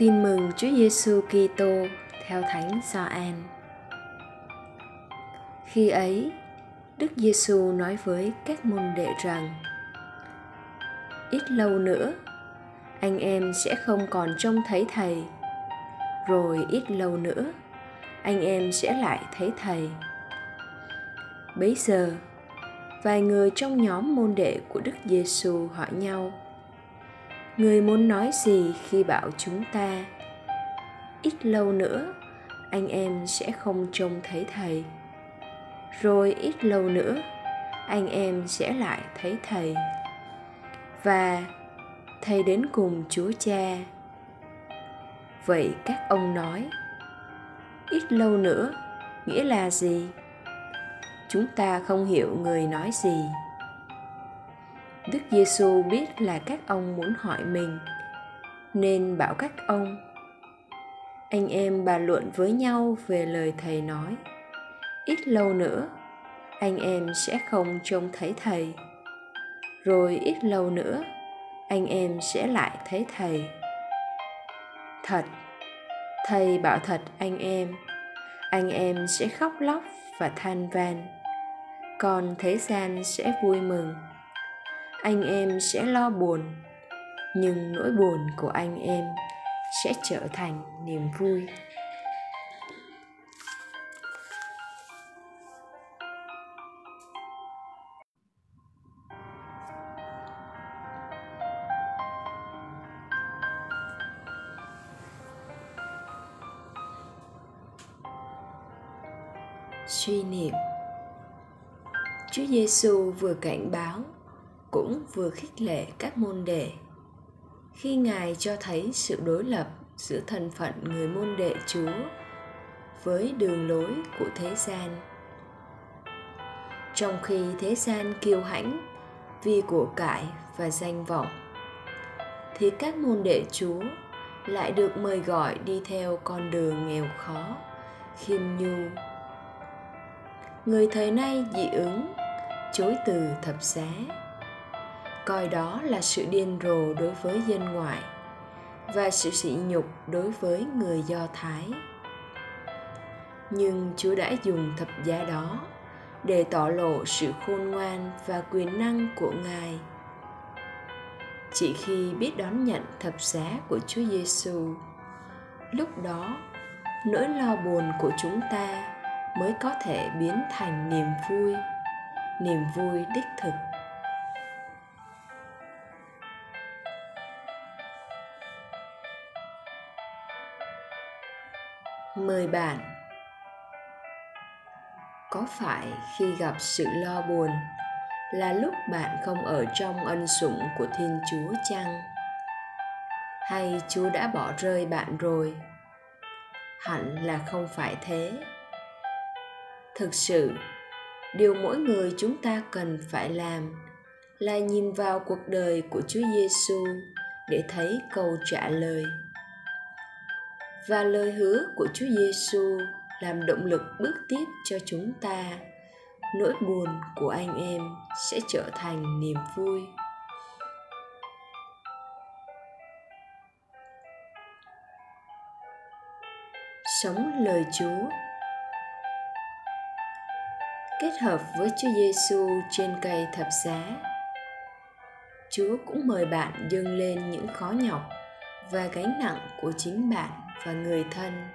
Tin mừng Chúa Giêsu Kitô theo Thánh Gioan. Khi ấy, Đức Giêsu nói với các môn đệ rằng: Ít lâu nữa, anh em sẽ không còn trông thấy thầy. Rồi ít lâu nữa, anh em sẽ lại thấy thầy. Bấy giờ, vài người trong nhóm môn đệ của Đức Giêsu hỏi nhau: người muốn nói gì khi bảo chúng ta? Ít lâu nữa, anh em sẽ không trông thấy thầy. Rồi ít lâu nữa, anh em sẽ lại thấy thầy. Và thầy đến cùng chúa cha. Vậy các ông nói, ít lâu nữa, nghĩa là gì? Chúng ta không hiểu người nói gì. Đức Giêsu biết là các ông muốn hỏi mình, nên bảo các ông anh em bàn luận với nhau về lời thầy nói. Ít lâu nữa anh em sẽ không trông thấy thầy. Rồi ít lâu nữa anh em sẽ lại thấy thầy. Thật thầy bảo thật anh em. Anh em sẽ khóc lóc và than van. Còn thế gian sẽ vui mừng anh em sẽ lo buồn, nhưng nỗi buồn của anh em sẽ trở thành niềm vui. Suy niệm. Chúa Giêsu vừa cảnh báo cũng vừa khích lệ các môn đệ. Khi ngài cho thấy sự đối lập giữa thân phận người môn đệ chúa với đường lối của thế gian. Trong khi thế gian kiêu hãnh vì của cải và danh vọng, thì các môn đệ chúa lại được mời gọi đi theo con đường nghèo khó, khiêm nhu. Người thời nay dị ứng, chối từ thập giá coi đó là sự điên rồ đối với dân ngoại và sự sỉ nhục đối với người do thái. Nhưng chúa đã dùng thập giá đó để tỏ lộ sự khôn ngoan và quyền năng của ngài. Chỉ khi biết đón nhận thập giá của chúa giêsu lúc đó, nỗi lo buồn của chúng ta mới có thể biến thành niềm vui niềm vui đích thực. Mời bạn. Có phải khi gặp sự lo buồn là lúc bạn không ở trong ân sủng của thiên chúa chăng? Hay chúa đã bỏ rơi bạn rồi? Hẳn là không phải thế. Thực sự, điều mỗi người chúng ta cần phải làm là nhìn vào cuộc đời của chúa giêsu để thấy câu trả lời và lời hứa của Chúa Giêsu làm động lực bước tiếp cho chúng ta. Nỗi buồn của anh em sẽ trở thành niềm vui. Sống lời Chúa. Kết hợp với Chúa Giêsu trên cây thập giá, Chúa cũng mời bạn dâng lên những khó nhọc và gánh nặng của chính bạn và người thân.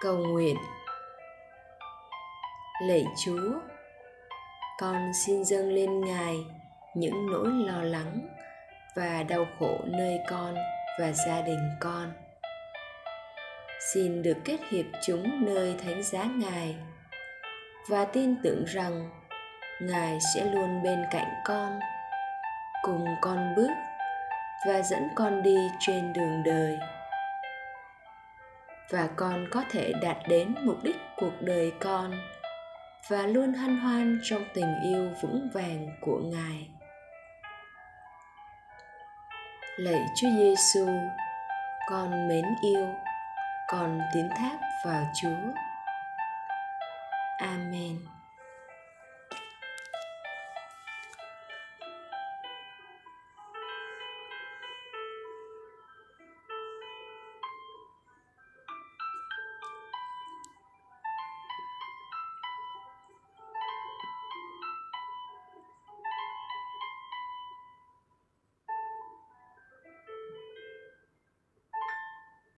Cầu nguyện. Lạy chúa, con xin dâng lên ngài những nỗi lo lắng và đau khổ nơi con và gia đình con. Xin được kết hiệp chúng nơi thánh giá ngài và tin tưởng rằng ngài sẽ luôn bên cạnh con cùng con bước và dẫn con đi trên đường đời. Và con có thể đạt đến mục đích cuộc đời con và luôn hân hoan trong tình yêu vững vàng của ngài. Lạy chúa giêsu con mến yêu, con tín thác vào chúa. Amen.